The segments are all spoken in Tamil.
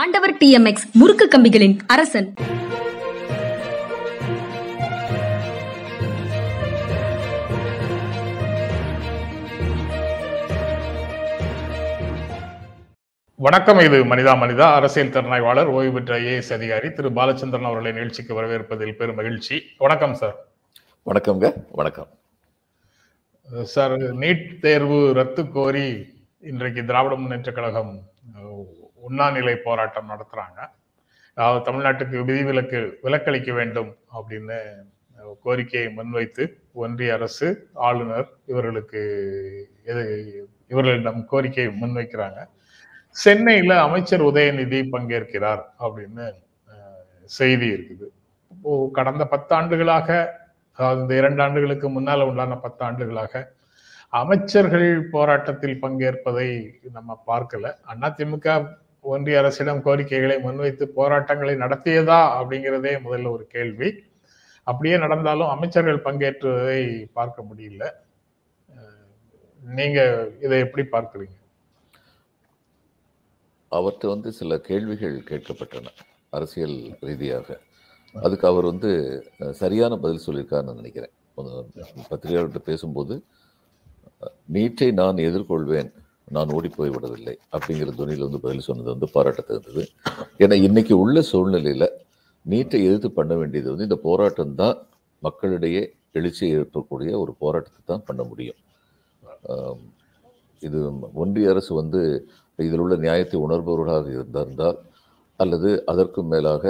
ஆண்டவர் டிஎம்எக்ஸ் முறுக்கு கம்பிகளின் அரசன். வணக்கம் இது மனிதா மனிதா அரசியல் திறனாய்வாளர் ஓய்வு பெற்ற ஐஏஎஸ் அதிகாரி திரு பாலச்சந்திரன் அவர்களை நிகழ்ச்சிக்கு வரவேற்பதில் பெரும் மகிழ்ச்சி. வணக்கம் சார். வணக்கம்ங்க வணக்கம். சார் நீட் தேர்வு ரத்து கோரி இன்றைக்கு திராவிட முன்னேற்ற கழகம் உண்ணாநிலை போராட்டம் நடத்துறாங்க. அதாவது தமிழ்நாட்டுக்கு விதிவிலக்கு விலக்களிக்க வேண்டும் அப்படின்னு கோரிக்கையை முன்வைத்து ஒன்றிய அரசு ஆளுநர் இவர்களுக்கு எது இவர்களிடம் கோரிக்கையை முன்வைக்கிறாங்க. சென்னையில் அமைச்சர் உதயநிதி பங்கேற்கிறார் அப்படின்னு செய்தி இருக்குது. கடந்த பத்தாண்டுகளாக அதாவது இந்த இரண்டு ஆண்டுகளுக்கு முன்னால் உண்டான பத்து ஆண்டுகளாக அமைச்சர்கள் போராட்டத்தில் பங்கேற்பதை நம்ம பார்க்கல. அதிமுக ஒன்றிய அரசிடம் கோரிக்கைகளை முன்வைத்து போராட்டங்களை நடத்தியதா அப்படிங்கிறதே முதல்ல ஒரு கேள்வி. அப்படியே நடந்தாலும் அமைச்சர்கள் பங்கேற்றுவதை பார்க்க முடியல. நீங்க இதை எப்படி பார்க்குறீங்க? அவர்கிட்ட வந்து சில கேள்விகள் கேட்கப்பட்டன அரசியல் ரீதியாக. அதுக்கு அவர் வந்து சரியான பதில் சொல்லியிருக்காருன்னு நினைக்கிறேன். பத்திரிகையாளர்கிட்ட பேசும்போது நீட்டை நான் எதிர்கொள்வேன். நான் ஓடி போய் விடவில்லை அப்படிங்கிற துணியில் வந்து பதில் சொன்னது வந்து பாராட்டத்தகுந்தது. ஏன்னா இன்னைக்கு உள்ள சூழ்நிலையில் நீட்டை எதிர்த்து பண்ண வேண்டியது வந்து இந்த போராட்டம் தான் மக்களிடையே எழுச்சியை ஏற்படக்கூடிய ஒரு போராட்டத்தை தான் பண்ண முடியும். இது ஒன்றிய அரசு வந்து இதில் உள்ள நியாயத்தை உணர்பவர்களாக இருந்திருந்தால் அல்லது அதற்கும் மேலாக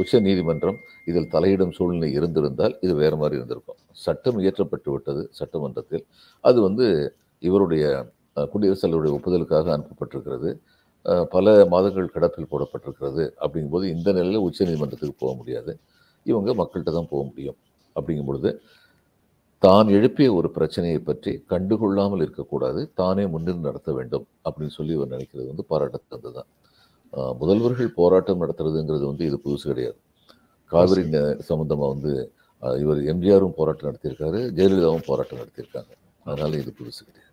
உச்ச நீதிமன்றம் இதில் தலையிடும் சூழ்நிலை இருந்திருந்தால் இது வேறு மாதிரி இருந்திருக்கும். சட்டம் இயற்றப்பட்டு விட்டது சட்டமன்றத்தில். அது வந்து இவருடைய குடியரசுத் தலைவருடைய ஒப்புதலுக்காக அனுப்பப்பட்டிருக்கிறது. பல மாதங்கள் கிடப்பில் போடப்பட்டிருக்கிறது அப்படிங்கும்போது இந்த நிலையில் உச்ச நீதிமன்றத்துக்கு போக முடியாது. இவங்க மக்கள்கிட்ட தான் போக முடியும் அப்படிங்கும் பொழுது தான் எழுப்பிய ஒரு பிரச்சனையை பற்றி கண்டுகொள்ளாமல் இருக்கக்கூடாது தானே முன்னின்று நடத்த வேண்டும் அப்படின்னு சொல்லி இவர் நினைக்கிறது வந்து பாராட்டத்தக்கது தான். முதல்வர்கள் போராட்டம் நடத்துறதுங்கிறது வந்து இது புதுசு கிடையாது. காவிரி ந- சம்பந்தமா வந்து இவர் எம்ஜிஆரும் போராட்டம் நடத்தியிருக்காரு ஜெயலலிதாவும் போராட்டம் நடத்தியிருக்காங்க. அதனால இது புதுசு கிடையாது.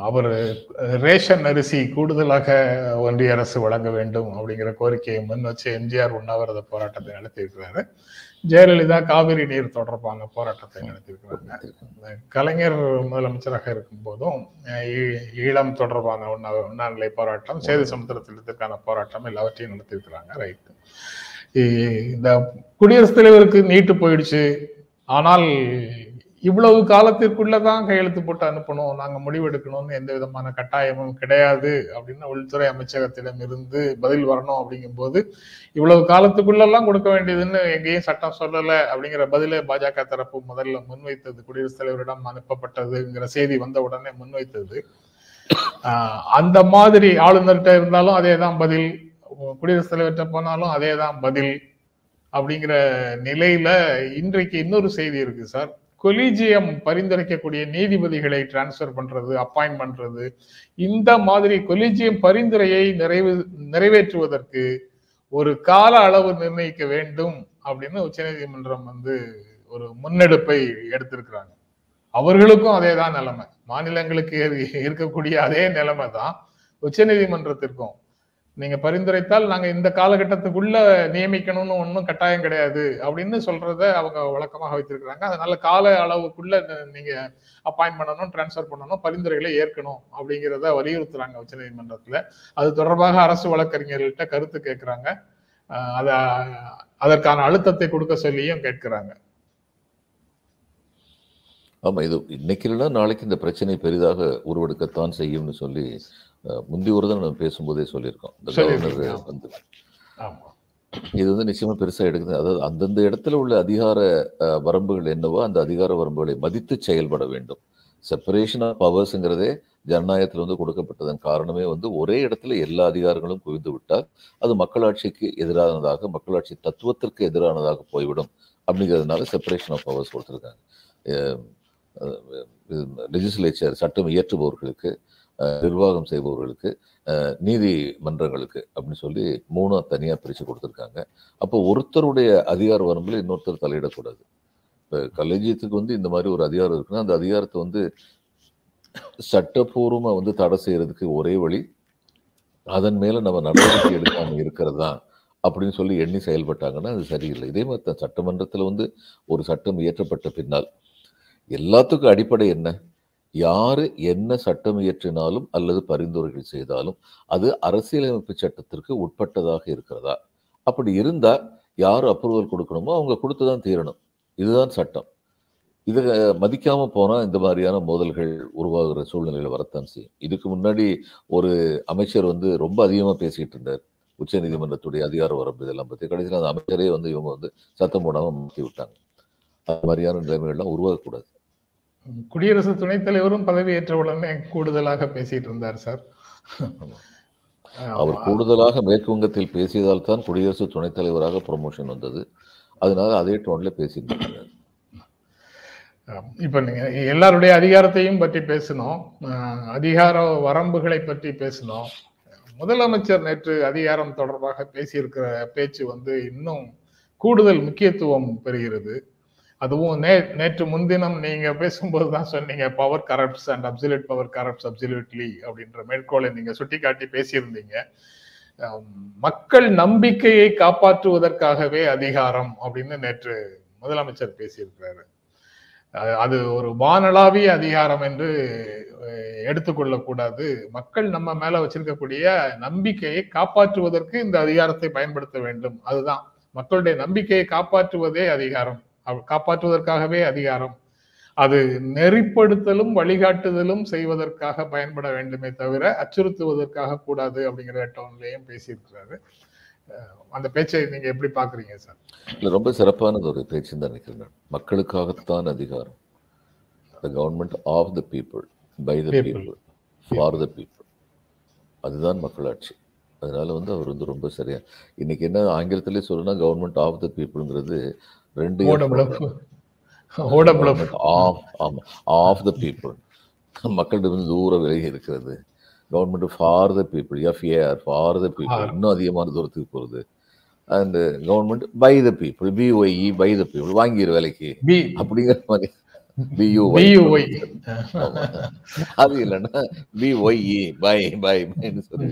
அவர் ரேஷன் அரிசி கூடுதலாக ஒன்றிய அரசு வழங்க வேண்டும் அப்படிங்கிற கோரிக்கையை முன் வச்சு எம்ஜிஆர் உண்ணாவிரத போராட்டத்தை நடத்தியிருக்கிறாரு. ஜெயலலிதா காவிரி நீர் தொடர்பான போராட்டத்தை நடத்தியிருக்கிறாங்க. கலைஞர் முதலமைச்சராக இருக்கும் போதும் ஈ- ஈழம் தொடர்பான உண்ணா உண்ணாநிலை போராட்டம் சேது சமுத்திர திட்டத்திற்கான போராட்டம் எல்லாவற்றையும் நடத்தியிருக்கிறாங்க ரைட்டு. இந்த குடியரசுத் தலைவருக்கு நீட்டு போயிடுச்சு. ஆனால் இவ்வளவு காலத்திற்குள்ளதான் கையெழுத்து போட்டு அனுப்பணும். நாங்க முடிவெடுக்கணும்னு எந்த விதமான கட்டாயமும் கிடையாது அப்படின்னு உள்துறை அமைச்சகத்திடம் இருந்து பதில் வரணும் அப்படிங்கும்போது இவ்வளவு காலத்துக்குள்ளெல்லாம் கொடுக்க வேண்டியதுன்னு எங்கேயும் சட்டம் சொல்லல அப்படிங்கிற பதிலை பாஜக தரப்பு முதல்ல முன்வைத்தது. குடியரசுத் தலைவரிடம் அனுப்பப்பட்டதுங்கிற செய்தி வந்த உடனே முன்வைத்தது. அந்த மாதிரி ஆளுநர்கிட்ட இருந்தாலும் அதே தான் பதில். குடியரசுத் தலைவர்கிட்ட போனாலும் அதே தான் பதில் அப்படிங்கிற நிலையில இன்றைக்கு இன்னொரு செய்தி இருக்கு சார். கொலீஜியம் பரிந்துரைக்கக்கூடிய நீதிபதிகளை டிரான்ஸ்ஃபர் பண்றது அப்பாயிண்ட் பண்றது. இந்த மாதிரி கொலீஜியம் பரிந்துரையை நிறைவு நிறைவேற்றுவதற்கு ஒரு கால அளவு நிர்ணயிக்க வேண்டும் அப்படின்னு உச்சநீதிமன்றம் வந்து ஒரு முன்னெடுப்பை எடுத்திருக்கிறாங்க. அவர்களுக்கும் அதே தான் நிலைமை. மாநிலங்களுக்கு இருக்கக்கூடிய அதே நிலைமை தான் உச்சநீதிமன்றத்திற்கும் நீங்க பரிந்துரைத்தால் நாங்க இந்த காலகட்டத்துக்குள்ள நியமிக்கணும்னு ஒன்றும் கட்டாயம் கிடையாது அப்படின்னு சொல்றத அவங்க வழக்கமாக வைத்திருக்கிறாங்க. அதனால கால அளவுக்குள்ள நீங்க அப்பாயிண்ட் பண்ணணும் டிரான்ஸ்ஃபர் பண்ணணும் பரிந்துரைகளை ஏற்கணும் அப்படிங்கிறத வலியுறுத்துறாங்க உச்சநீதிமன்றத்துல அது தொடர்பாக அரசு வழக்கறிஞர்கள்ட்ட கருத்து கேட்கிறாங்க அத அதற்கான அழுத்தத்தை கொடுக்க சொல்லியும் கேட்கிறாங்க. ஆமா இது இன்னைக்கு இல்லைன்னா நாளைக்கு இந்த பிரச்சனை பெரிதாக உருவெடுக்கத்தான் செய்யும்னு சொல்லி முந்தி ஒரு தான் நம்ம பேசும்போதே சொல்லியிருக்கோம். இந்த கவர்னர். வந்து. இது வந்து நிச்சயமா பெருசா எடுக்குது. அதாவது அந்தந்த இடத்துல உள்ள அதிகார வரம்புகள் என்னவோ அந்த அதிகார வரம்புகளை மதித்து செயல்பட வேண்டும். செப்பரேஷன் ஆஃப் பவர்ஸுங்கிறதே ஜனநாயகத்தில் வந்து கொடுக்கப்பட்டதன் காரணமே வந்து ஒரே இடத்துல எல்லா அதிகாரங்களும் குவிந்து விட்டால் அது மக்களாட்சிக்கு எதிரானதாக மக்களாட்சி தத்துவத்திற்கு எதிரானதாக போய்விடும் அப்படிங்கிறதுனால செப்பரேஷன் ஆஃப் பவர்ஸ் கொடுத்துருக்காங்க. லெஜிஸ்லேச்சர் சட்டம் இயற்றுபவர்களுக்கு நிர்வாகம் செய்பவர்களுக்கு நீதி நீதிமன்றங்களுக்கு அப்படின்னு சொல்லி மூணா தனியாக பிரித்து கொடுத்துருக்காங்க. அப்போ ஒருத்தருடைய அதிகார வரம்பில் இன்னொருத்தர் தலையிடக்கூடாது. இப்போ கலேஜியத்துக்கு வந்து இந்த மாதிரி ஒரு அதிகாரம் இருக்குன்னா அந்த அதிகாரத்தை வந்து சட்டப்பூர்வமாக வந்து தடை செய்யறதுக்கு ஒரே வழி அதன் மேலே நம்ம நடவடிக்கை எடுக்காமல் இருக்கிறது தான் அப்படின்னு சொல்லி எண்ணி செயல்பட்டாங்கன்னா அது சரியில்லை. இதே மாதிரி தான் சட்டமன்றத்தில் வந்து ஒரு சட்டம் இயற்றப்பட்ட பின்னால் எல்லாத்துக்கும் அடிப்படை என்ன? யாரு என்ன சட்டம் இயற்றினாலும் அல்லது பரிந்துரைகள் செய்தாலும் அது அரசியலமைப்பு சட்டத்திற்கு உட்பட்டதாக இருக்கிறதா? அப்படி இருந்தால் யார் அப்ரூவல் கொடுக்கணுமோ அவங்க கொடுத்து தான் தீரணும். இதுதான் சட்டம். இதை மதிக்காமல் போனால் இந்த மாதிரியான மோதல்கள் உருவாகிற சூழ்நிலையில் வரத்தான் செய்யும். இதுக்கு முன்னாடி ஒரு அமைச்சர் வந்து ரொம்ப அதிகமாக பேசிக்கிட்டு இருந்தார். உச்ச நீதிமன்றத்துடைய அதிகார வரம்பு இதெல்லாம் பற்றி கடைசியில் அந்த அமைச்சரே வந்து இவங்க வந்து சத்தம் போடாமல் மாற்றி விட்டாங்க. அது மாதிரியான நிலைமைகள்லாம் உருவாகக்கூடாது. குடியரசு துணைத் தலைவரும் பதவியேற்ற உடனே கூடுதலாக பேசிட்டு இருந்தார் சார். அவர் கூடுதலாக மேற்கு வங்கத்தில் பேசியதால் தான் குடியரசு துணைத் தலைவராக ப்ரொமோஷன் வந்தது. அதனால அதே டோன்ல ஆம். இப்ப நீங்க எல்லாருடைய அதிகாரத்தையும் பற்றி பேசணும் அதிகார வரம்புகளை பற்றி பேசணும் முதலமைச்சர் நேற்று அதிகாரம் தொடர்பாக பேசியிருக்கிற பேச்சு வந்து இன்னும் கூடுதல் முக்கியத்துவம் பெறுகிறது. அதுவும் நே நேற்று முன்தினம் நீங்க பேசும்போது தான் சொன்னீங்க power corrupts and absolute power corrupts absolutely அப்படின்ற மேற்கோளை நீங்க சுட்டிக்காட்டி பேசியிருந்தீங்க. மக்கள் நம்பிக்கையை காப்பாற்றுவதற்காகவே அதிகாரம் அப்படின்னு நேற்று முதலமைச்சர் பேசியிருக்கிறாரு. அது ஒரு வானளாவிய அதிகாரம் என்று எடுத்துக்கொள்ளக்கூடாது மக்கள் நம்ம மேல வச்சிருக்கக்கூடிய நம்பிக்கையை காப்பாற்றுவதற்கு இந்த அதிகாரத்தை பயன்படுத்த வேண்டும். அதுதான். மக்களுடைய நம்பிக்கையை காப்பாற்றுவதே அதிகாரம். காப்பாற்றுவதற்காகவே அதிகாரம். அது நெறிப்படுத்தலும் வழிகாட்டுதலும் செய்வதற்காக பயன்பட வேண்டுமே தவிர அச்சுறுத்துவதற்காக கூடாது அப்படிங்கிற டோன்லயும் பேசியிருக்கிறாரு. அந்த பேச்சை நீங்க எப்படி பாக்குறீங்க சார்? இல்ல ரொம்ப சிறப்பானது ஒரு பேச்சு தான் நினைக்கிறேன் நான். மக்களுக்காகத்தான் அதிகாரம். The government of the people by the. People for the people அதுதான் மக்களாட்சி. அதனால வந்து அவர் வந்து ரொம்ப சரியா இன்னைக்கு என்ன ஆங்கிலத்திலே சொல்லணும்னா கவர்மெண்ட் ஆஃப் த பீப்புள்ங்கிறது ரெண்டு ஆஃப் ஆஃப் த பீப்புள் மக்களிடம் தூர விலகி இருக்கிறது. Government for the people F A R for the people. இன்னும் அதிகமான தூரத்துக்கு போகிறது and government by the people B O E by the people வாங்கிற வேலைக்கு. அப்படிங்கிற மாதிரி. பியூ பியூஒய் அது இல்லைன்னா பிஒய்இ பை பை பைன்னு சொல்லி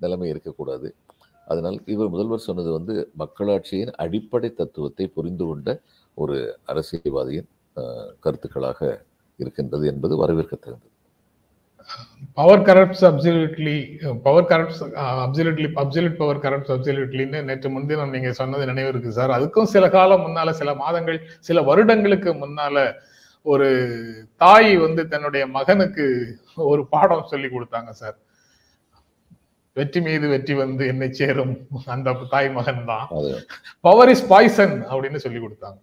நிலைமை இருக்கக்கூடாது. அதனால் இவர் முதல்வர் சொன்னது வந்து மக்களாட்சியின் அடிப்படை தத்துவத்தை புரிந்து கொண்ட ஒரு அரசியல்வாதியின் கருத்துக்களாக இருக்கின்றது என்பது வரவேற்கத்தகுந்தது power corrupts absolutely power corrupts absolutely absolute power corrupts அப்சல்யூட்லின்னு நேற்று முன்தினம் நீங்க சொன்னது நினைவு இருக்கு சார். அதுக்கும் சில காலம் முன்னால சில மாதங்கள் சில வருடங்களுக்கு முன்னால ஒரு தாய் வந்து தன்னுடைய மகனுக்கு ஒரு பாடம் சொல்லி கொடுத்தாங்க சார். வெற்றி மீது வெற்றி வந்து என்னை சேரும். அந்த தாய் மகன் தான் பவர் இஸ் பாய்சன் அப்படின்னு சொல்லி கொடுத்தாங்க.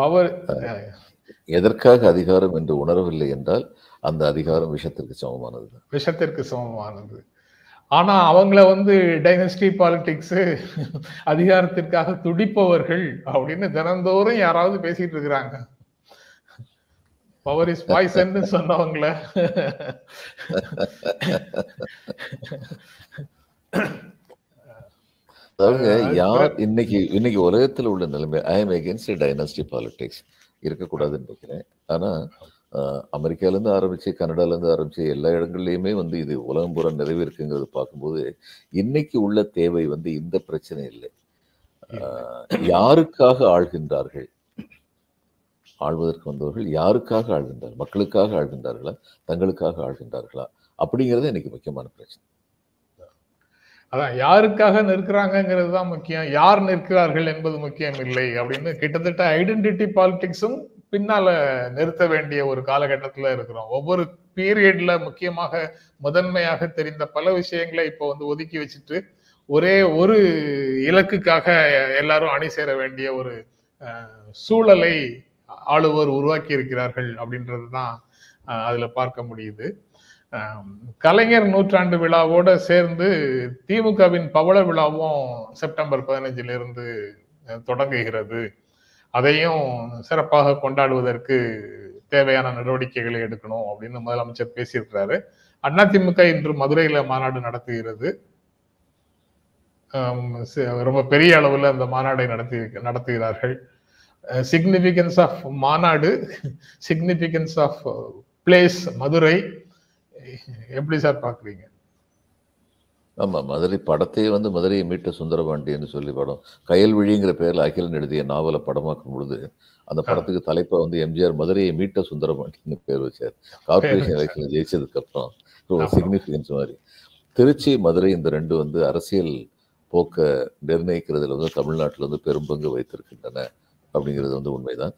பவர் எதற்காக அதிகாரம் என்று உணரவில்லை என்றால் அந்த அதிகாரம் விஷத்திற்கு சமமானது. விஷத்திற்கு சமமானது. ஆனா அவங்கள வந்து டைனஸ்டி பாலிடிக்ஸ் அதிகாரத்திற்காக துடிப்பவர்கள் அப்படின்னு தினந்தோறும் யாராவது பேசிட்டு இருக்கிறாங்க. பவர் இஸ் பாய்சன் சொன்னவங்கள. அதாவது அஹ் யார் இன்னைக்கு இன்னைக்கு உலகத்தில் உள்ள நிலைமை I am against dynasty politics இருக்கக்கூடாதுன்னு நினைக்கிறேன். ஆனா அஹ், அமெரிக்கால இருந்து ஆரம்பிச்சு கனடால இருந்து ஆரம்பிச்சு எல்லா இடங்கள்லயுமே வந்து இது உலகம் பூரா நிறைவேற்குங்கிறது பார்க்கும்போது இன்னைக்கு உள்ள தேவை வந்து இந்த பிரச்சனை இல்லை. அஹ், யாருக்காக ஆள்கின்றார்கள்? ஆழ்வதற்கு வந்தவர்கள் யாருக்காக ஆள்கின்றார்கள்? மக்களுக்காக ஆழ்கின்றார்களா தங்களுக்காக ஆழ்கின்றார்களா அப்படிங்கிறது இன்னைக்கு முக்கியமான பிரச்சனை. அதான் யாருக்காக நிற்கிறாங்கிறது தான் முக்கியம். யார் நிற்கிறார்கள் என்பது முக்கியம் இல்லை அப்படின்னு கிட்டத்தட்ட ஐடென்டிட்டி பாலிடிக்ஸும் பின்னால நிறுத்த வேண்டிய ஒரு காலகட்டத்துல இருக்கிறோம். ஒவ்வொரு பீரியட்ல முக்கியமாக முதன்மையாக தெரிந்த பல விஷயங்களை இப்போ வந்து ஒதுக்கி வச்சுட்டு ஒரே ஒரு இலக்குக்காக எல்லாரும் அணி சேர வேண்டிய ஒரு சூழலை ஆளுவர் உருவாக்கி இருக்கிறார்கள் அப்படின்றது தான் அதுல பார்க்க முடியுது. கலைஞர் நூற்றாண்டு விழாவோட சேர்ந்து திமுகவின் பவள விழாவும் செப்டம்பர் பதினஞ்சிலிருந்து இருந்து தொடங்குகிறது. அதையும் சிறப்பாக கொண்டாடுவதற்கு தேவையான நடவடிக்கைகளை எடுக்கணும் அப்படின்னு முதலமைச்சர் பேசியிருக்கிறாரு. அதிமுக இன்று மதுரையில மாநாடு நடத்துகிறது. ரொம்ப பெரிய அளவுல அந்த மாநாடை நடத்தி நடத்துகிறார்கள். சிக்னிபிகன்ஸ் ஆஃப் மாநாடு சிக்னிபிகன்ஸ் ஆஃப் பிளேஸ் மதுரை. எப்படி சார் பாக்குறீங்க ஆமா மதுரை படத்தையே வந்து மதுரையை மீட்ட சுந்தரபாண்டியன்னு சொல்லி படம் கயல்விழிங்கிற பேர்ல அகிலன் எழுதிய நாவலை படமாக்கும் பொழுது அந்த படத்துக்கு தலைப்பா வந்து எம்ஜிஆர் மதுரையை மீட்ட சுந்தரபாண்டியன்னு பேர் வச்சார். கார்பரேஷன் எலெக்ஷன்ல ஜெயிச்சதுக்கு அப்புறம் ஒரு சிக்னிஃபிகன்ஸ் மாதிரி. திருச்சி மதுரை இந்த ரெண்டு வந்து அரசியல் போக்க நிர்ணயிக்கிறதுல வந்து தமிழ்நாட்டில் வந்து பெரும்பங்கு வைத்திருக்கின்றன அப்படிங்கிறது வந்து உண்மைதான்.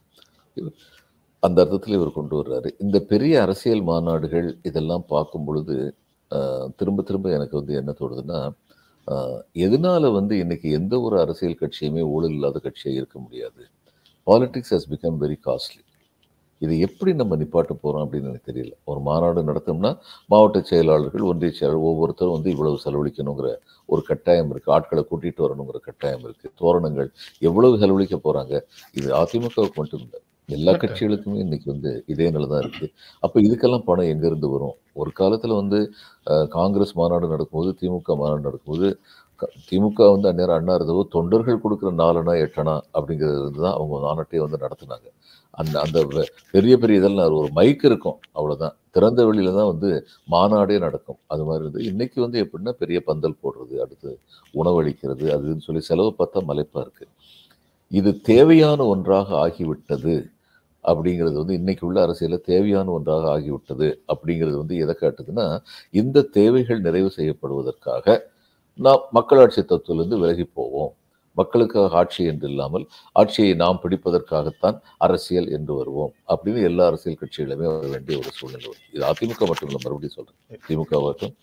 அந்த அர்த்தத்தில் இவர் கொண்டு வர்றாரு. இந்த பெரிய அரசியல் மாநாடுகள் இதெல்லாம் பார்க்கும் பொழுது திரும்ப திரும்ப எனக்கு வந்து என்ன தோணுதுன்னா எதனால வந்து இன்னைக்கு எந்த ஒரு அரசியல் கட்சியுமே ஊழல் இல்லாத கட்சியாக இருக்க முடியாது? Politics has become very costly இது எப்படி நம்ம நிப்பாட்ட போறோம் அப்படின்னு எனக்கு தெரியல. ஒரு மாநாடு நடத்தோம்னா மாவட்ட செயலாளர்கள் ஒன்றிய செயலாளர் ஒவ்வொருத்தரும் வந்து இவ்வளவு செலவழிக்கணுங்கிற ஒரு கட்டாயம் இருக்கு. ஆட்களை கூட்டிட்டு வரணுங்கிற கட்டாயம் இருக்கு. தோரணங்கள் எவ்வளவு செலவழிக்க போறாங்க? இது அதிமுகவுக்கு மட்டும் இல்லை எல்லா கட்சிகளுக்குமே இன்னைக்கு வந்து இதே நிலை தான் இருக்கு. அப்ப இதுக்கெல்லாம் பணம் எங்க இருந்து வரும்? ஒரு காலத்துல வந்து காங்கிரஸ் மாநாடு நடக்கும்போது திமுக மாநாடு நடக்கும்போது திமுக வந்து அந்நேரம் அண்ணா இருந்தபோது தொண்டர்கள் கொடுக்குற நாலனா எட்டனா அப்படிங்கிறது தான் அவங்க மாநாட்டையே வந்து நடத்துனாங்க. அந்த அந்த பெரிய பெரிய இதெல்லாம் ஒரு மைக் இருக்கும். அவ்வளோதான் திறந்த வெளியில தான் வந்து மாநாடே நடக்கும். அது மாதிரி வந்து இன்னைக்கு வந்து எப்படின்னா பெரிய பந்தல் போடுறது அடுத்து உணவளிக்கிறது அதுன்னு சொல்லி செலவு பார்த்தா மலைப்பாக இருக்குது இது தேவையான ஒன்றாக ஆகிவிட்டது அப்படிங்கிறது வந்து இன்னைக்கு உள்ள அரசியலில் தேவையான ஒன்றாக ஆகிவிட்டது அப்படிங்கிறது வந்து எதை காட்டுதுன்னா இந்த தேவைகள் நிறைவு செய்யப்படுவதற்காக நாம் மக்களாட்சி தத்துவத்திலிருந்து விலகி போவோம். மக்களுக்காக ஆட்சி என்று இல்லாமல் ஆட்சியை நாம் பிடிப்பதற்காகத்தான் அரசியல் என்று வருவோம். அப்படின்னு எல்லா அரசியல் கட்சிகளுமே வர வேண்டிய ஒரு சூழ்நிலை வரும். இது அதிமுக மட்டும் இல்லை மறுபடியும் சொல்கிறேன் திமுக ஆகட்டும்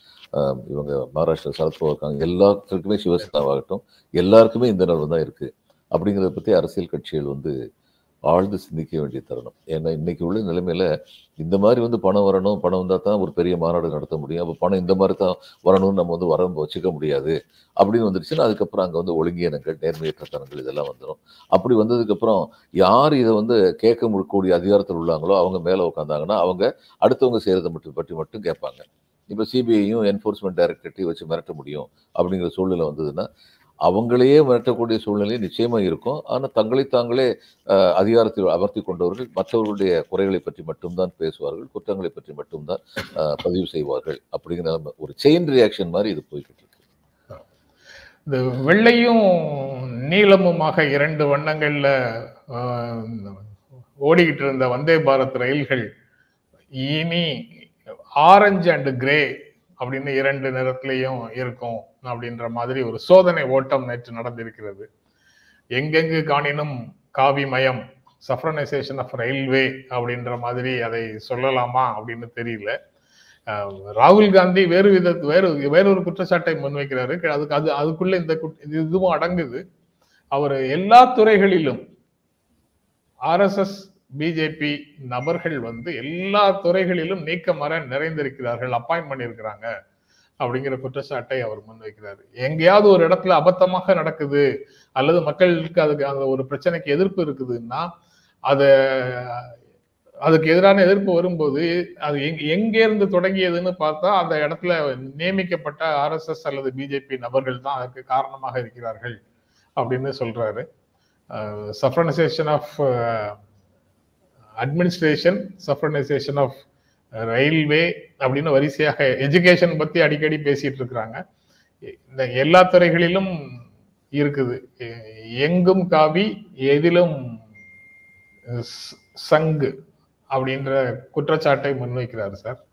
இவங்க மகாராஷ்டிரா சரத்பவார் இருக்காங்க. எல்லாத்துக்குமே சிவசேனாவாகட்டும் எல்லாருக்குமே இந்த நிலவு தான் இருக்குது அப்படிங்கிறத பற்றி அரசியல் கட்சிகள் வந்து ஆழ்ந்து சிந்திக்க வேண்டிய தருணம். ஏன்னா இன்னைக்கு உள்ள நிலைமையில இந்த மாதிரி வந்து பணம் வரணும் பணம் வந்தால் தான் ஒரு பெரிய மாநாடு நடத்த முடியும். அப்போ பணம் இந்த மாதிரி தான் வரணும்னு நம்ம வந்து வர வச்சுக்க முடியாது. அப்படின்னு வந்துருச்சுன்னா அதுக்கப்புறம் அங்கே வந்து ஒழுங்கியனங்கள் நேர்மையற்ற தனங்கள் இதெல்லாம் வந்துடும் அப்படி வந்ததுக்கப்புறம் யார் இதை வந்து கேட்க முடியக்கூடிய கூடிய அதிகாரத்தில் உள்ளாங்களோ அவங்க மேலே உட்காந்தாங்கன்னா அவங்க அடுத்தவங்க செய்கிறத மட்டும் பற்றி மட்டும் கேட்பாங்க. இப்போ சிபிஐயும் என்ஃபோர்ஸ்மெண்ட் டைரக்டரேட்டையும் வச்சு மிரட்ட முடியும் அப்படிங்கிற சூழ்நிலை வந்ததுன்னா அவங்களையே மிரட்டக்கூடிய சூழ்நிலை நிச்சயமாக இருக்கும். ஆனால் தங்களை தாங்களே அதிகாரத்தில் அமர்த்தி கொண்டவர்கள் மற்றவர்களுடைய குறைகளை பற்றி மட்டும்தான் பேசுவார்கள் குற்றங்களை பற்றி மட்டும்தான் பதிவு செய்வார்கள் அப்படிங்கிற ஒரு செயின் ரியாக்ஷன் மாதிரி இது போய்கிட்டு இருக்கு. இந்த வெள்ளையும் நீளமுமாக இரண்டு வண்ணங்களில் ஓடிக்கிட்டு இருந்த வந்தே பாரத் ரயில்கள் இனி ஆரஞ்சு அண்டு கிரே அப்படின்னு இரண்டு நிறத்திலையும் இருக்கும். அப்படின்ற மாதிரி ஒரு சோதனை ஓட்டம் நேற்று நடந்திருக்கிறது. எங்கெங்கு காணினும் காவிமயம் சஃப்ரனைசேஷன் ஆஃப் ரயில்வே அப்படின்ற மாதிரி அதை சொல்லலாமா அப்படின்னு தெரியல. ராகுல் காந்தி வேறு வித வேறு வேறொரு குற்றச்சாட்டை முன்வைக்கிறாரு. அதுக்கு அது அதுக்குள்ள இந்த குட்- இதுவும் அடங்குது. அவர் எல்லா துறைகளிலும் ஆர்எஸ்எஸ் பிஜேபி நபர்கள் வந்து எல்லா துறைகளிலும் நீக்கமர நிறைந்திருக்கிறார்கள் அப்பாயின்ட் பண்ணியிருக்கிறாங்க. அப்படிங்கிற குற்றச்சாட்டை அவர் முன்வைக்கிறாரு. எங்கேயாவது ஒரு இடத்துல அபத்தமாக நடக்குது அல்லது மக்களுக்கு அதுக்கு அந்த ஒரு பிரச்சனைக்கு எதிர்ப்பு இருக்குதுன்னா அதை அதுக்கு எதிரான எதிர்ப்பு வரும்போது அது எங்கே இருந்து தொடங்கியதுன்னு பார்த்தா அந்த இடத்துல நியமிக்கப்பட்ட ஆர்எஸ்எஸ் அல்லது பிஜேபி நபர்கள் தான் அதற்கு காரணமாக இருக்கிறார்கள் அப்படின்னு சொல்றாரு. Saffronisation of administration saffronisation of railway அப்படின்னு வரிசையாக எஜுகேஷன் பத்தி அடிக்கடி பேசிட்டு இருக்கிறாங்க. இந்த எல்லா துறைகளிலும் இருக்குது. எங்கும் காவி எதிலும் சங்கு அப்படின்ற குற்றச்சாட்டை முன்வைக்கிறார் சார்.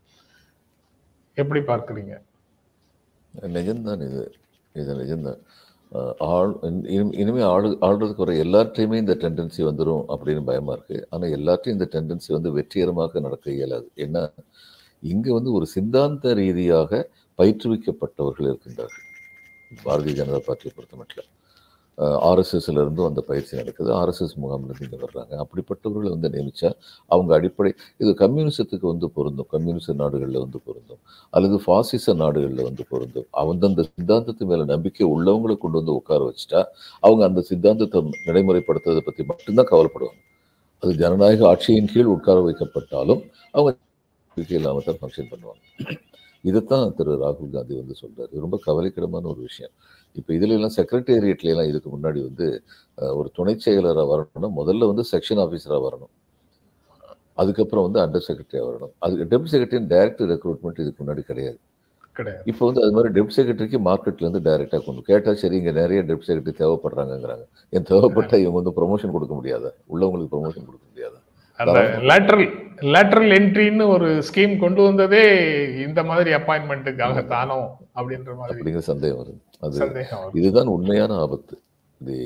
எப்படி பார்க்குறீங்க? நிஜம்தான் இது. இது நிஜம்தான். ஆள் இனி- இனிமேல் ஆளு ஆள்றதுக்கு வர எல்லார்ட்டையுமே இந்த டெண்டன்சி வந்துடும் அப்படின்னு பயமாக இருக்குது ஆனால் எல்லார்ட்டையும் இந்த டெண்டன்சி வந்து வெற்றிகரமாக நடக்க இயலாது. ஏன்னா இங்கே வந்து ஒரு சித்தாந்த ரீதியாக பயிற்றுவிக்கப்பட்டவர்கள் இருக்கின்றார்கள். பாரதிய ஜனதா பார்ட்டியை பொறுத்த மட்டும் ஆர்எஸ்எஸ்ல இருந்தும் அந்த பயிற்சி நடக்குது. ஆர்எஸ்எஸ் முகாம்லேருந்து இங்கே வர்றாங்க. அப்படிப்பட்டவர்களை வந்து நியமிச்சா அவங்க அடிப்படை இது கம்யூனிசத்துக்கு வந்து பொருந்தும். கம்யூனிச நாடுகளில் வந்து பொருந்தும். அல்லது ஃபாசிச நாடுகளில் வந்து பொருந்தும். அந்தந்த சித்தாந்தத்து மேல நம்பிக்கை உள்ளவங்களை கொண்டு வந்து உட்கார வச்சுட்டா அவங்க அந்த சித்தாந்தத்தை நடைமுறைப்படுத்துறதை பத்தி மட்டும்தான் கவலைப்படுவாங்க. அது ஜனநாயக ஆட்சியின் கீழ் உட்கார வைக்கப்பட்டாலும் அவங்க நம்பிக்கை இல்லாம தான் ஃபங்க்ஷன் பண்ணுவாங்க. இதைத்தான் திரு ராகுல் காந்தி வந்து சொல்றாரு. ரொம்ப கவலைக்கிடமான ஒரு விஷயம். இப்போ இதுல எல்லாம் செக்ரட்டேரியட்ல எல்லாம் இதுக்கு முன்னாடி வந்து ஒரு துணை செயலராக வரணும்னா முதல்ல வந்து செக்ஷன் ஆஃபீஸராக வரணும். அதுக்கப்புறம் வந்து அண்டர் செக்ரட்டரி வரணும். அதுக்கு டெப்டி செக்ரட்டரி டைரக்ட் ரெக்ரூட்மெண்ட் இதுக்கு முன்னாடி கிடையாது. இப்போ வந்து அது மாதிரி டெப்டி செக்ரட்டரிக்கு மார்க்கெட்ல இருந்து டைரெக்டாக கொண்டு கேட்டால் சரி இங்கே நிறைய டெப்டி செக்ரட்டரி தேவைப்படுறாங்கங்கிறாங்க. என் தேவைப்பட்டா இவங்க வந்து ப்ரொமோஷன் கொடுக்க முடியாதா? உள்ளவங்களுக்கு ப்ரொமோஷன் கொடுக்க முடியாதா? அந்த லேட்டரல் லேட்டரல் என்ட்ரின்னு ஒரு ஸ்கீம் கொண்டு வந்ததே இந்த மாதிரி அப்பாயின்மெண்ட்டுக்காக தானோ அப்படின்ற மாதிரி அப்படிங்கிற சந்தேகம் வருது. அது. இதுதான் உண்மையான ஆபத்து. இது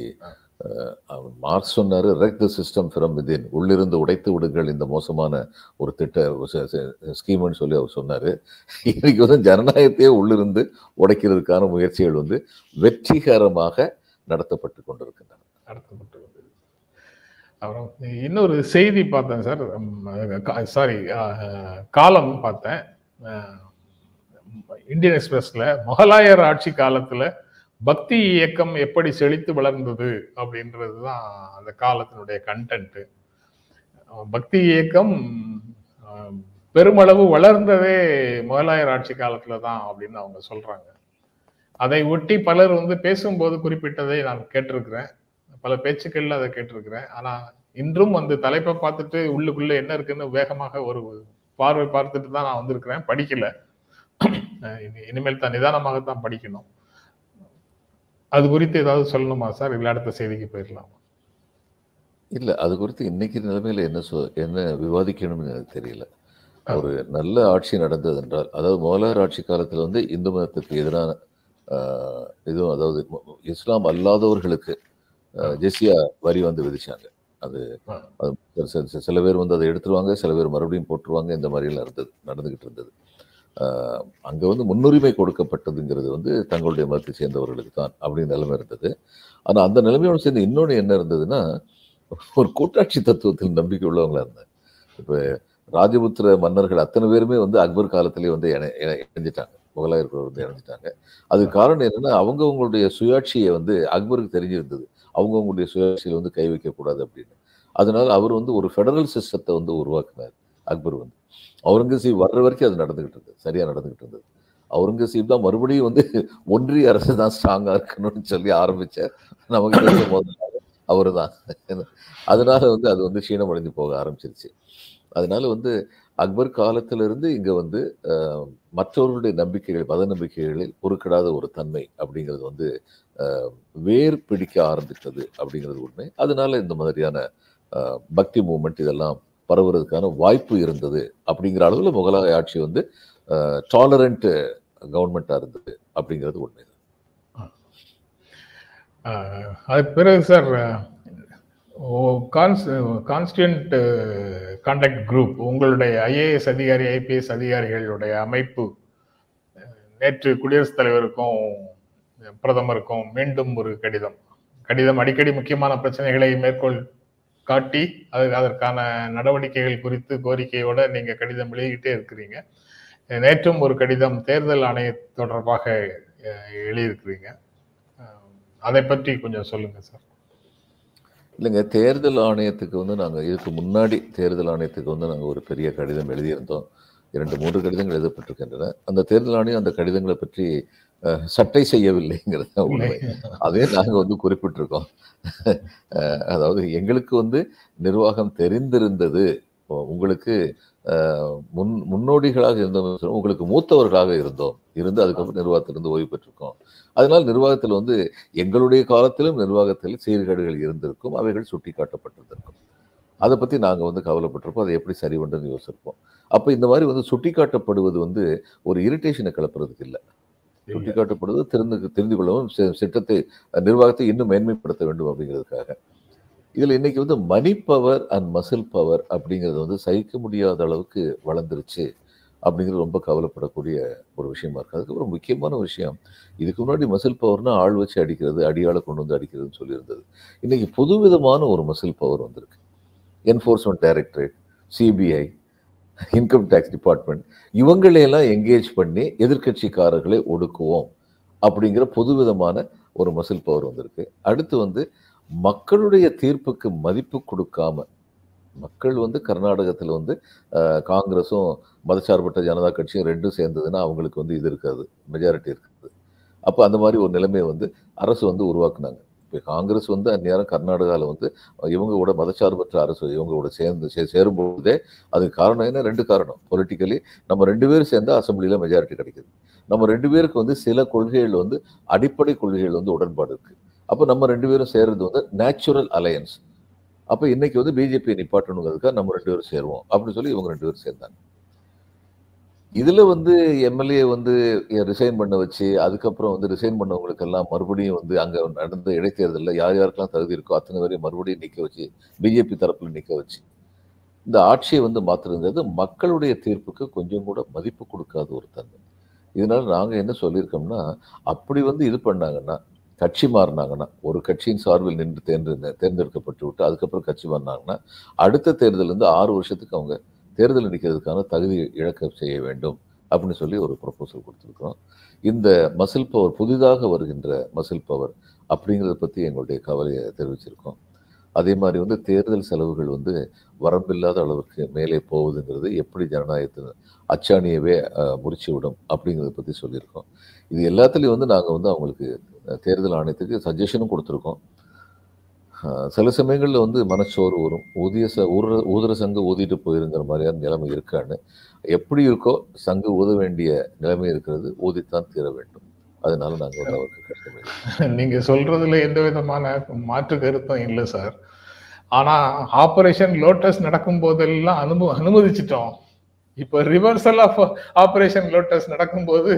மார்க்ஸ் சொன்னாரு wreck the system from within உள்ளிருந்து உடைத்து விடுங்கள் இந்த மோசமான ஒரு திட்ட ஸ்கீம்னு சொல்லி அவர் சொன்னாரு. இன்னைக்கு வந்து ஜனநாயகத்தையே உள்ளிருந்து உடைக்கிறதுக்கான முயற்சிகள் வந்து வெற்றிகரமாக நடத்தப்பட்டு கொண்டிருக்கின்றன. நடத்தப்பட்டு அப்புறம் இன்னொரு செய்தி பார்த்தேன் சார். சாரி காலம் பார்த்தேன். இந்தியன் எக்ஸ்பிரஸ்ல முகலாயர் ஆட்சி காலத்துல பக்தி இயக்கம் எப்படி செழித்து வளர்ந்தது அப்படின்றது தான் அந்த காலத்தினுடைய கண்டென்ட்டு பக்தி இயக்கம் பெருமளவு வளர்ந்ததே முகலாயர் ஆட்சி காலத்துல தான் அப்படின்னு அவங்க சொல்றாங்க. அதை ஒட்டி பலர் வந்து பேசும்போது குறிப்பிட்டதை நான் கேட்டிருக்கிறேன். பல பேச்சுக்கள்ல அதை கேட்டிருக்கிறேன். ஆனா இன்றும் அந்த தலைப்பை பார்த்துட்டு உள்ளுக்குள்ள என்ன இருக்குன்னு வேகமாக ஒரு பார்வை பார்த்துட்டு தான் நான் வந்திருக்கிறேன். படிக்கல. இனிமேல் தான் நிதானமாகத்தான் படிக்கணும். அது குறித்து ஏதாவது சொல்லணுமா சார்? இல்லை அடுத்த செய்திக்கு போயிடலாம். இல்ல அது குறித்து இன்னைக்கு நிலைமையில என்ன சொ என்ன விவாதிக்கணும்னு எனக்கு தெரியல. ஒரு நல்ல ஆட்சி நடந்தது என்றால் அதாவது முகலாயர் ஆட்சி காலத்துல வந்து இந்து மதத்துக்கு எதிரான இதுவும் அதாவது இஸ்லாம் அல்லாதவர்களுக்கு ஜெசியா வரி வந்து விதிச்சாங்க. அது சில- பேர் வந்து அதை எடுத்துருவாங்க சில பேர் மறுபடியும் போட்டுருவாங்க. இந்த மாதிரிலாம் இருந்தது நடந்துகிட்டு இருந்தது. அங்க வந்து முன்னுரிமை கொடுக்கப்பட்டதுங்கிறது வந்து தங்களுடைய மதத்தை சேர்ந்தவர்களுக்கு தான் அப்படின்னு நிலைமை இருந்தது. ஆனா அந்த நிலைமையோடு சேர்ந்து இன்னொன்று என்ன இருந்ததுன்னா ஒரு கூட்டாட்சி தத்துவத்தில் நம்பிக்கை உள்ளவங்களா இருந்தாங்க இப்போ ராஜபுத்திர மன்னர்கள் அத்தனை பேருமே வந்து அக்பர் காலத்திலே வந்து இணை- இணை- இணைஞ்சிட்டாங்க. முகலாயர்கள் வந்து இணைஞ்சிட்டாங்க. அதுக்கு காரணம் என்னன்னா அவங்கவங்களுடைய சுயாட்சியை வந்து அக்பருக்கு தெரிஞ்சிருந்தது. அவங்கவுங்களுடைய சுயாட்சியில் வந்து கை வைக்கக்கூடாது அப்படின்னு. அதனால அவர் வந்து ஒரு ஃபெடரல் சிஸ்டத்தை வந்து உருவாக்குனார் அக்பர் வந்து. அவுரங்கசீப் வர்ற வரைக்கும் அது நடந்துகிட்டு இருந்தது சரியாக நடந்துகிட்டு இருந்தது. அவுரங்கசீப் தான் மறுபடியும் வந்து ஒன்றிய அரசு தான் ஸ்ட்ராங்காக இருக்கணும்னு சொல்லி ஆரம்பித்தார் நமக்கு தெரிஞ்ச முதல்ல அவர் தான் அதனால வந்து அது வந்து சீனமடைந்து போக ஆரம்பிச்சிருச்சு. அதனால வந்து அக்பர் காலத்திலிருந்து இங்கே வந்து மற்றவர்களுடைய நம்பிக்கைகள் மத நம்பிக்கைகளில் பொறுக்கிடாத ஒரு தன்மை அப்படிங்கிறது வந்து வேர் பிடிக்க ஆரம்பித்தது அப்படிங்கிறது உண்மை. அதனால இந்த மாதிரியான பக்தி மூமெண்ட் இதெல்லாம் பரவுறதுக்கான வாய்ப்பு இருந்தது அப்படிங்கிற அளவில் முகலாய ஆட்சி வந்து டாலரண்ட் கவர்மெண்ட்டாக இருந்தது அப்படிங்கிறது உண்மை அது பிறகு சார் கான்ஸ்டியூண்ட் கான்டாக்ட் குரூப் உங்களுடைய ஐஏஎஸ் அதிகாரி ஐபிஎஸ் அதிகாரிகளுடைய அமைப்பு நேற்று குடியரசுத் தலைவருக்கும் பிரதமருக்கும் மீண்டும் ஒரு கடிதம். கடிதம் அடிக்கடி முக்கியமான பிரச்சனைகளை மேற்கோள் காட்டி அது அதற்கான நடவடிக்கைகள் குறித்து கோரிக்கையோட நீங்க கடிதம் வெளியிட்டே இருக்கிறீங்க. நேற்றும் ஒரு கடிதம் தேர்தல் ஆணைய தொடர்பாக எழுதியிருக்கிறீங்க. அதை பற்றி கொஞ்சம் சொல்லுங்க சார். இல்லைங்க தேர்தல் ஆணையத்துக்கு வந்து நாங்கள் இதுக்கு முன்னாடி தேர்தல் ஆணையத்துக்கு வந்து நாங்கள் ஒரு பெரிய கடிதம் எழுதியிருந்தோம். இரண்டு மூன்று கடிதங்கள் எழுதப்பட்டிருக்கின்றன. அந்த தேர்தல் ஆணையம் அந்த கடிதங்களை பற்றி அஹ், சட்டை செய்யவில்லைங்கிறது உண்மை. அதே நாங்கள் வந்து குறிப்பிட்டிருக்கோம். அதாவது எங்களுக்கு வந்து நிர்வாகம் தெரிந்திருந்தது. உங்களுக்கு முன் முன்னோடிகளாக இருந்தோம். உங்களுக்கு மூத்தவர்களாக இருந்தோம். இருந்து அதுக்கப்புறம் நிர்வாகத்திலிருந்து ஓய்வு பெற்றிருக்கோம். அதனால நிர்வாகத்தில் வந்து எங்களுடைய காலத்திலும் நிர்வாகத்தில் சீர்கேடுகள் இருந்திருக்கும். அவைகள் சுட்டி காட்டப்பட்டிருந்திருக்கும் அதை பற்றி நாங்கள் வந்து கவலைப்பட்டிருப்போம். அதை எப்படி சரி பண்ணுறதுன்னு யோசிச்சிருப்போம் அப்போ இந்த மாதிரி வந்து சுட்டி காட்டப்படுவது வந்து ஒரு இரிட்டேஷனை கிளப்புறதுக்கு இல்லை. சுட்டி காட்டப்படுவது தெரிந்து தெரிந்து கொள்ளவும் சி- திட்டத்தை நிர்வாகத்தை இன்னும் மேன்மைப்படுத்த வேண்டும் அப்படிங்கிறதுக்காக. இதில் இன்னைக்கு வந்து money power and muscle power அப்படிங்கிறது வந்து சகிக்க முடியாத அளவுக்கு வளர்ந்துருச்சு அப்படிங்கிறது ரொம்ப கவலைப்படக்கூடிய ஒரு விஷயமா இருக்குது அதுக்கப்புறம் முக்கியமான விஷயம் இதுக்கு முன்னாடி மசில் பவர்னால் ஆள் வச்சு அடிக்கிறது அடியாளை கொண்டு வந்து அடிக்கிறதுன்னு சொல்லியிருந்தது. இன்னைக்கு புதுவிதமான ஒரு மசில் பவர் வந்திருக்கு. Enforcement directorate CBI income tax department இவங்களையெல்லாம் engage பண்ணி எதிர்க்கட்சிக்காரர்களை ஒடுக்குவோம் அப்படிங்கிற புதுவிதமான ஒரு மசில் பவர் வந்திருக்கு. அடுத்து வந்து மக்களுடைய தீர்ப்புக்கு மதிப்பு கொடுக்காம மக்கள் வந்து கர்நாடகத்தில் வந்து காங்கிரஸும் மதச்சார்பற்ற ஜனதா கட்சியும் ரெண்டும் சேர்ந்ததுன்னா அவங்களுக்கு வந்து இது இருக்காது மெஜாரிட்டி இருக்குது. அப்போ அந்த மாதிரி ஒரு நிலைமையை வந்து அரசு வந்து உருவாக்குனாங்க. இப்போ காங்கிரஸ் வந்து அந்நேரம் கர்நாடகாவில் வந்து இவங்க கூட மதச்சார்பற்ற அரசு இவங்க கூட சேர்ந்து சே சேரும்பொழுதே அதுக்கு காரணம் என்ன? ரெண்டு காரணம். பொலிட்டிக்கலி நம்ம ரெண்டு பேரும் சேர்ந்தால் அசம்பிளியில் மெஜாரிட்டி கிடைக்குது. நம்ம ரெண்டு பேருக்கு வந்து சில கொள்கைகள் வந்து அடிப்படை கொள்கைகள் வந்து உடன்பாடு இருக்குது அப்போ நம்ம ரெண்டு பேரும் சேர்றது வந்து நேச்சுரல் அலையன்ஸ் அப்போ இன்னைக்கு வந்து பிஜேபி நிப்பாட்டணுங்கிறதுக்காக நம்ம ரெண்டு பேரும் சேருவோம். அப்படின்னு சொல்லி இவங்க ரெண்டு பேரும் சேர்ந்தாங்க. இதில் வந்து எம்எல்ஏ வந்து ரிசைன் பண்ண வச்சு அதுக்கப்புறம் வந்து ரிசைன் பண்ணவங்களுக்கெல்லாம் மறுபடியும் வந்து அங்கே நடந்த இடைத்தேர்தலில் யார் யாருக்கெல்லாம் தகுதி இருக்கோ அத்தனை பேரையும் மறுபடியும் நிற்க வச்சு பிஜேபி தரப்பில் நிற்க வச்சு இந்த ஆட்சியை வந்து மாற்றிருந்தது மக்களுடைய தீர்ப்புக்கு கொஞ்சம் கூட மதிப்பு கொடுக்காத ஒரு தன்மை. நாங்கள் என்ன சொல்லியிருக்கோம்னா அப்படி வந்து இது பண்ணாங்கன்னா கட்சி மாறினாங்கன்னா ஒரு கட்சியின் சார்பில் நின்று தேர்ந்து தேர்ந்தெடுக்கப்பட்டு விட்டு அதுக்கப்புறம் கட்சி மாறினாங்கன்னா அடுத்த தேர்தலேருந்து ஆறு வருஷத்துக்கு அவங்க தேர்தல் நிற்கிறதுக்கான தகுதி இழக்க செய்ய வேண்டும் அப்படின்னு சொல்லி ஒரு ப்ரொப்போசல் கொடுத்துருக்கோம் இந்த மசில் பவர் புதிதாக வருகின்ற மசில் பவர் அப்படிங்கிறத பற்றி எங்களுடைய கவலையை தெரிவிச்சிருக்கோம். அதே மாதிரி வந்து தேர்தல் செலவுகள் வந்து வரம்பில்லாத அளவுக்கு மேலே போகுதுங்கிறது எப்படி ஜனநாயகத்தின் அச்சாணியவே முறிச்சு விடும் அப்படிங்கிறத பற்றி சொல்லியிருக்கோம். இது எல்லாத்துலேயும் வந்து நாங்கள் வந்து அவங்களுக்கு தேர்தல் ஆணையத்துக்கு சஜஷனும் கொடுத்துருக்கோம். சில சமயங்களில் வந்து மனச்சோறு வரும். ஊதிய ச ஊர ஊதர சங்கு ஊதிட்டு போயிருங்கிற மாதிரியான நிலைமை இருக்கான்னு. எப்படி இருக்கோ சங்கு ஊத வேண்டிய நிலைமை இருக்கிறது. ஊதித்தான் தீர வேண்டும். அதனால நாங்கள் வந்து அவருக்கு கஷ்டமே நீங்க சொல்றதுல எந்த விதமான மாற்று கருத்தும் இல்லை சார். ஆனா ஆபரேஷன் லோட்டஸ் நடக்கும் போதெல்லாம் அனும அனுமதிச்சிட்டோம். இப்போ ரிவர்சல் ஆஃப் ஆபரேஷன் லோட்டஸ் நடக்கும்போது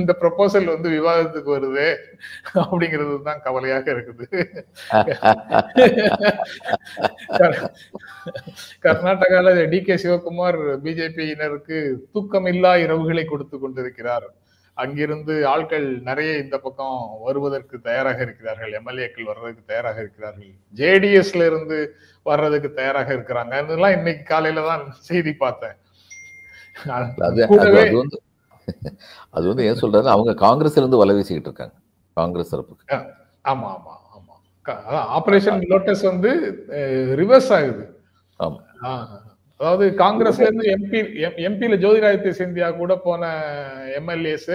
இந்த ப்ரொபோசல் வந்து விவாதத்துக்கு வருது அப்படிங்கிறது தான் கவலையாக இருக்குது. கர்நாடகால டி கே சிவகுமார் பிஜேபியினருக்கு தூக்கமில்லா இரவுகளை கொடுத்து கொண்டிருக்கிறார். அங்கிருந்து ஆட்கள் நிறைய இந்த பக்கம் வருவதற்கு தயாராக இருக்கிறார்கள். எம்எல்ஏக்கள் வர்றதுக்கு தயாராக இருக்கிறார்கள். ஜேடிஎஸ்ல இருந்து வர்றதுக்கு தயாராக இருக்கிறாங்க. இதெல்லாம் இன்னைக்கு காலையில தான் செய்தி பார்த்தேன். அது அது வந்து அது வந்து ஏன் சொல்றாரு அவங்க காங்கிரஸ்ல இருந்து வலை வீசிக்கிட்டு இருக்காங்க. காங்கிரஸ் தரப்புக்கு. ஆமா ஆமா ஆமா. ஆபரேஷன் லோட்டஸ் வந்து ரிவர்ஸ் ஆகுது. ஆமா. அதாவது காங்கிரஸ்ல இருந்து எம்பி எம்பியில ஜோதிராதித்ய சிந்தியா கூட போன எம்எல்ஏஸ்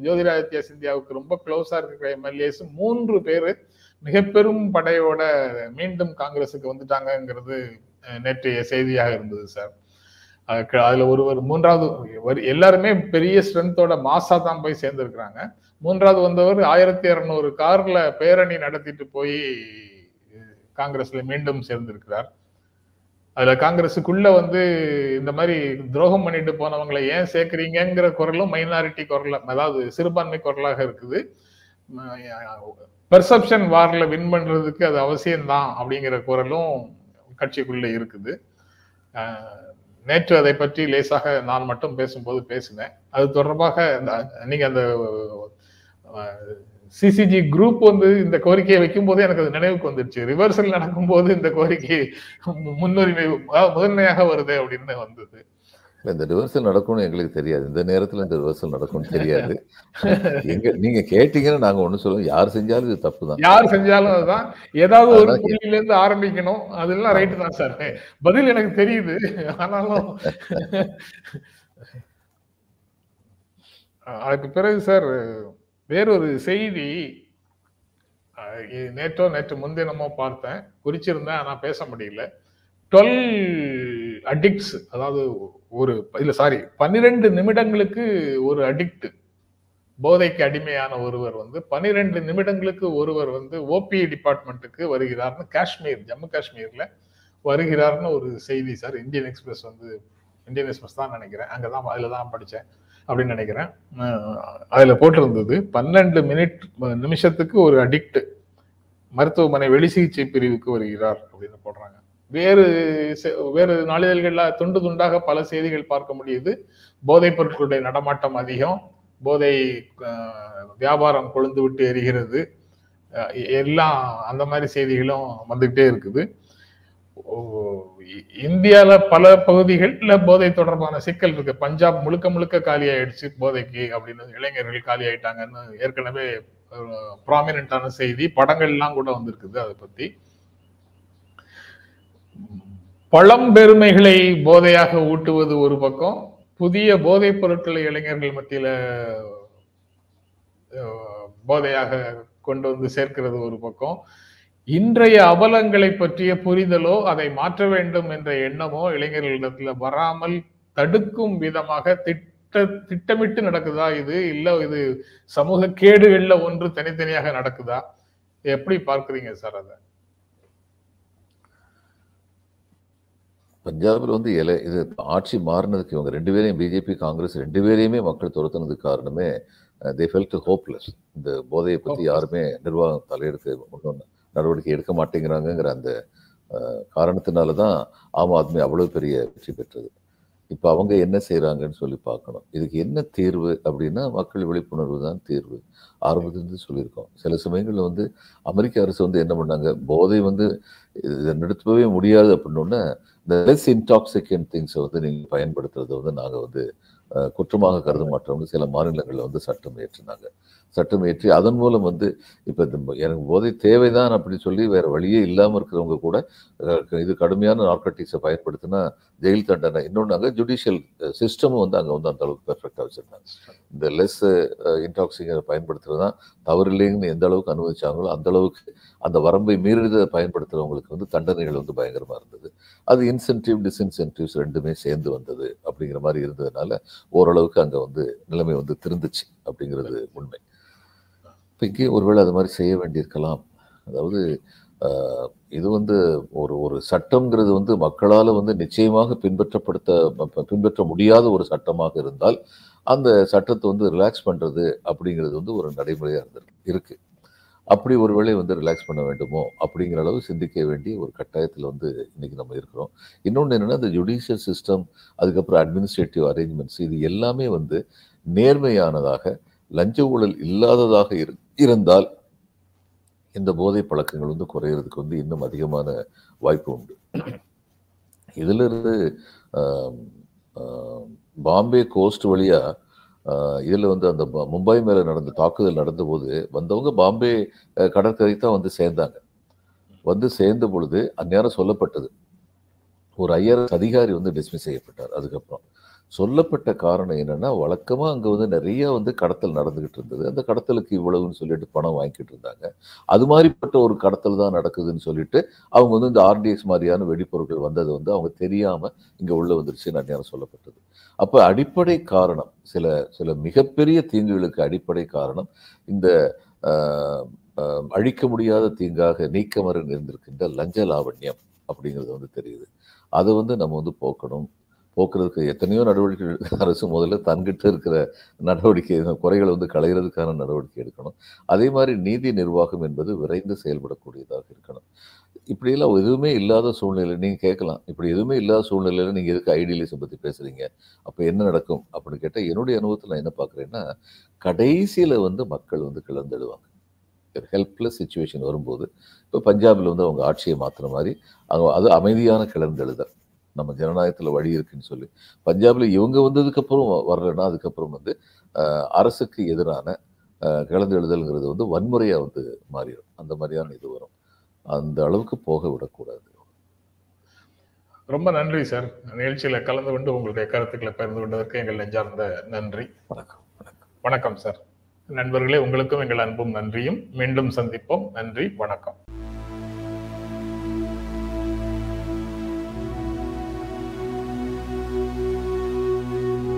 ஜோதிராதித்ய சிந்தியாவுக்கு ரொம்ப க்ளோஸா இருக்கிற எம்எல்ஏஸ் மூன்று பேரு மிக பெரும் படையோட மீண்டும் காங்கிரஸுக்கு வந்துட்டாங்கங்கிறது அஹ், நேற்றைய செய்தியாக இருந்தது சார். அதுல ஒருவர் மூன்றாவது ஒரு- எல்லாருமே பெரிய ஸ்ட்ரென்த்தோட மாசா தான் போய் சேர்ந்திருக்கிறாங்க. மூன்றாவது வந்தவர் ஆயிரத்தி இரநூறு கார்ல பேரணி நடத்திட்டு போய் காங்கிரஸ்ல மீண்டும் சேர்ந்திருக்கிறார். அதுல காங்கிரஸுக்குள்ள வந்து இந்த மாதிரி துரோகம் பண்ணிட்டு போனவங்களை ஏன் சேர்க்கறீங்கங்கிற குரலும் மைனாரிட்டி குரல் அதாவது சிறுபான்மை குரலாக இருக்குது. பெர்செப்ஷன் வார்ல வின் பண்றதுக்கு அது அவசியம்தான் அப்படிங்கிற குரலும் கட்சிக்குள்ள இருக்குது. நேற்று அதை பற்றி லேசாக நான் மட்டும் பேசும்போது பேசினேன். அது தொடர்பாக அந்த- நீங்க அந்த சிசிஜி குரூப் வந்து இந்த கோரிக்கையை வைக்கும் போது எனக்கு அது நினைவுக்கு வந்துருச்சு. ரிவர்சல் நடக்கும்போது இந்த கோரிக்கை முன்னுரிமை முதன்மையாக வருது அப்படின்னு வந்தது. இந்த ரிவர்சல் நடக்கும்னு எங்களுக்கு தெரியாது. இந்த நேரத்துல இந்த ரிவர்சல் நடக்கும்னு தெரியாது. எங்க நீங்க கேட்டீங்கன்னா நாங்க ஒண்ணு சொல்லுவோம் யார் செஞ்சாலும் இது தப்பு தான். யார் செஞ்சாலும் அதுதான். ஏதாவது ஒரு புள்ளியில இருந்து ஆரம்பிக்கணும். அதெல்லாம் ரைட்டு தான் சார். பதில் எனக்கு தெரியுது. ஆனாலும் அதுக்கு பிறகு சார் வேறொரு செய்தி நேற்றோ நேற்று முன்தினமோ பார்த்தேன். குறிச்சிருந்தேன் ஆனா பேச முடியல. டுவெல் அடிக்ட்ஸ் அதாவது ஒரு இல்ல சாரி பன்னிரெண்டு நிமிடங்களுக்கு ஒரு அடிக்ட் போதைக்கு அடிமையான ஒருவர் வந்து பன்னிரெண்டு நிமிடங்களுக்கு ஒருவர் வந்து ஓபி டிபார்ட்மெண்ட்டுக்கு வருகிறார்னு காஷ்மீர் ஜம்மு காஷ்மீர்ல வருகிறார்னு ஒரு செய்தி சார் இந்தியன் எக்ஸ்பிரஸ் வந்து இந்தியன் எக்ஸ்பிரஸ் தான் நினைக்கிறேன். அங்கே தான் அதில் தான் படித்தேன் அப்படின்னு நினைக்கிறேன். அதில் போட்டிருந்தது பன்னெண்டு மினிட் நிமிஷத்துக்கு ஒரு அடிக்ட் மருத்துவமனை வெளி சிகிச்சை பிரிவுக்கு வருகிறார் அப்படின்னு போடுறாங்க. வேறு செ- வேறு நாளிதழ்கள்ல துண்டு துண்டாக பல செய்திகள் பார்க்க முடியுது. போதைப் பொருட்களுடைய நடமாட்டம் அதிகம். போதை வியாபாரம் கொழுந்து விட்டு எரிகிறது. எல்லாம் அந்த மாதிரி செய்திகளும் வந்துகிட்டே இருக்குது. இந்தியாவில் இந்தியால பல பகுதிகளில் போதை தொடர்பான சிக்கல் இருக்கு. பஞ்சாப் முழுக்க முழுக்க காலி ஆயிடுச்சு போதைக்கு அப்படின்னு இளைஞர்கள் காலி ஆயிட்டாங்கன்னு ஏற்கனவே ப்ராமினண்டான செய்தி. படங்கள்லாம் கூட வந்திருக்குது அதை பத்தி. பழம்பெருமைகளை போதையாக ஊட்டுவது ஒரு பக்கம் புதிய போதைப் பொருட்களை இளைஞர்கள் மத்தியில போதையாக கொண்டு வந்து சேர்க்கிறது ஒரு பக்கம். இன்றைய அவலங்களை பற்றிய புரிதலோ அதை மாற்ற வேண்டும் என்ற எண்ணமோ இளைஞர்களிடத்துல வராமல் தடுக்கும் விதமாக திட்ட திட்டமிட்டு நடக்குதா இது? இல்ல இது சமூக கேடுகள்ல ஒன்று தனித்தனியாக நடக்குதா? எப்படி பார்க்கறீங்க சார் அதை? பஞ்சாபில் வந்து இலை இது ஆட்சி மாறினதுக்கு இவங்க ரெண்டு பேரையும் பிஜேபி காங்கிரஸ் ரெண்டு பேரையுமே மக்கள் துரத்துனதுக்கு காரணமே தே ஃபெல்ட் ஹோப்லெஸ் இந்த போதையை பற்றி. யாருமே நிர்வாகம் தலையெடுத்து ஒன்றும் நடவடிக்கை எடுக்க மாட்டேங்கிறாங்கங்கிற அந்த காரணத்தினால தான் ஆம் ஆத்மி அவ்வளோ பெரிய வெற்றி பெற்றது இப்போ அவங்க என்ன செய்கிறாங்கன்னு சொல்லி பார்க்கணும். இதுக்கு என்ன தீர்வு அப்படின்னா மக்கள் விழிப்புணர்வு தான் தீர்வு. ஆரம்பத்திலிருந்து சொல்லியிருக்கோம். சில சமயங்களில் வந்து அமெரிக்க அரசு வந்து என்ன பண்ணாங்க? போதை வந்து இதை நிறுத்தவே முடியாது அப்படின்னோடனே இந்த லெஸ் இன்டாக்சிகன் திங்ஸை வந்து நீங்கள் பயன்படுத்துறதை வந்து நாங்கள் வந்து குற்றமாக கருத மாட்டோம்னு சில மாநிலங்களில் வந்து சட்டம் ஏற்றினாங்க சட்டம் இயற்றி அதன் மூலம் வந்து இப்போ இந்த எனக்கு போதை தேவைதான் அப்படின்னு சொல்லி வேறு வழியே இல்லாமல் இருக்கிறவங்க கூட இது கடுமையான நார்கட்டிக்ஸை பயன்படுத்தினா ஜெயில் தண்டனை. இன்னொன்று அங்கே ஜுடிஷியல் சிஸ்டமும் வந்து அங்கே வந்து அந்த அளவுக்கு பெர்ஃபெக்டாக வச்சுருந்தாங்க. இந்த லெஸ் இன்டாக்சிங்கை பயன்படுத்துறது தான் தவறு இல்லைன்னு எந்த அளவுக்கு அனுமதிச்சாங்களோ அந்த அளவுக்கு அந்த வரம்பை மீறிதை பயன்படுத்துகிறவங்களுக்கு வந்து தண்டனைகள் வந்து பயங்கரமாக இருந்தது. அது இன்சென்டிவ் டிஸ்இன்சென்டிவ்ஸ் ரெண்டுமே சேர்ந்து வந்தது அப்படிங்கிற மாதிரி இருந்ததுனால ஓரளவுக்கு அங்கே வந்து நிலைமை வந்து திருந்துச்சு அப்படிங்கிறது உண்மை. இப்போ இங்கே ஒருவேளை அது மாதிரி செய்ய வேண்டியிருக்கலாம். அதாவது இது வந்து ஒரு ஒரு சட்டம்ங்கிறது வந்து மக்களால் வந்து நிச்சயமாக பின்பற்றப்படுத்த பின்பற்ற முடியாத ஒரு சட்டமாக இருந்தால் அந்த சட்டத்தை வந்து ரிலாக்ஸ் பண்ணுறது அப்படிங்கிறது வந்து ஒரு நடைமுறையாக இருந்திருக்கு இருக்குது அப்படி ஒரு வேளை வந்து ரிலாக்ஸ் பண்ண வேண்டுமோ அப்படிங்கிற அளவு சிந்திக்க வேண்டிய ஒரு கட்டாயத்தில் வந்து இன்றைக்கி நம்ம இருக்கிறோம். இன்னொன்று என்னென்னா இந்த ஜுடிஷியல் சிஸ்டம் அதுக்கப்புறம் அட்மினிஸ்ட்ரேட்டிவ் அரேஞ்ச்மெண்ட்ஸ் இது எல்லாமே வந்து நேர்மையானதாக லஞ்ச ஊழல் இல்லாததாக இரு- இருந்தால் இந்த போதை பழக்கங்கள் வந்து குறையிறதுக்கு வந்து இன்னும் அதிகமான வாய்ப்பு உண்டு. இதுல இருந்து பாம்பே கோஸ்ட் வழியா ஆஹ், இதுல வந்து அந்த மும்பை மேல நடந்த தாக்குதல் நடந்தபோது வந்தவங்க பாம்பே கடற்கரை தான் வந்து சேர்ந்தாங்க. வந்து சேர்ந்த பொழுது அந்நேரம் சொல்லப்பட்டது. ஒரு ஐஆர்எஸ் அதிகாரி வந்து டிஸ்மிஸ் செய்யப்பட்டார். அதுக்கப்புறம் சொல்லப்பட்ட காரணம் என்னன்னா வழக்கமாக அங்கே வந்து நிறைய வந்து கடத்தல் நடந்துகிட்டு இருந்தது. அந்த கடத்தலுக்கு இவ்வளவுன்னு சொல்லிட்டு பணம் வாங்கிட்டு இருந்தாங்க. அது மாதிரிப்பட்ட ஒரு கடத்தல் தான் நடக்குதுன்னு சொல்லிட்டு அவங்க வந்து இந்த ஆர்டிஎக்ஸ் மாதிரியான வெடிப்பொருட்கள் வந்தது வந்து அவங்க தெரியாமல் இங்கே உள்ளே வந்துருச்சுன்னு அந்நேரம் சொல்லப்பட்டது. அப்போ அடிப்படை காரணம் சில சில மிகப்பெரிய தீங்குகளுக்கு அடிப்படை காரணம் இந்த அழிக்க முடியாத தீங்காக நீக்கமர இருந்திருக்கின்ற லஞ்ச லாவண்யம் அப்படிங்கிறது வந்து தெரியுது. அதை வந்து நம்ம வந்து போக்கணும். போக்குறதுக்கு எத்தனையோ நடவடிக்கைகள் அரசு முதல்ல தன்கிட்ட இருக்கிற நடவடிக்கை குறைகளை வந்து களைகிறதுக்கான நடவடிக்கை எடுக்கணும். அதே மாதிரி நீதி நிர்வாகம் என்பது விரைந்து செயல்படக்கூடியதாக இருக்கணும். இப்படியெல்லாம் எதுவுமே இல்லாத சூழ்நிலை நீங்கள் கேட்கலாம். இப்படி எதுவுமே இல்லாத சூழ்நிலையில் நீங்கள் எதுக்கு ஐடியலிசம் பற்றி பேசுகிறீங்க அப்போ என்ன நடக்கும்? அப்படின்னு கேட்டால் என்னுடைய அனுபவத்தில் நான் என்ன பார்க்குறேன்னா கடைசியில் வந்து மக்கள் வந்து கிளர்ந்தெழுவாங்க. ஹெல்ப்லெஸ் சுச்சுவேஷன் வரும்போது இப்போ பஞ்சாபில் வந்து அவங்க ஆட்சியை மாற்றுற மாதிரி அவங்க அது அமைதியான கிளர்ந்தெழுதல். நம்ம ஜனநாயகத்தில் வழி இருக்குன்னு சொல்லி. பஞ்சாபில் இவங்க வந்ததுக்கப்புறம் வரலன்னா அதுக்கப்புறம் வந்து அரசுக்கு எதிரான ஆஹ், கிளர்ந்தெழுதல்ங்கிறது வந்து வன்முறையாக வந்து மாறிடும் அந்த மாதிரியான இது வரும். அந்த அளவுக்கு போக விடக்கூடாது. ரொம்ப நன்றி சார். நிகழ்ச்சியில கலந்து கொண்டு உங்களுடைய கருத்துக்களை பகிர்ந்து கொண்டதற்கு எங்கள் நெஞ்சார்ந்த நன்றி. வணக்கம் வணக்கம். வணக்கம் சார். நண்பர்களே உங்களுக்கும் எங்கள் அன்பும் நன்றியும். மீண்டும் சந்திப்போம். நன்றி வணக்கம்.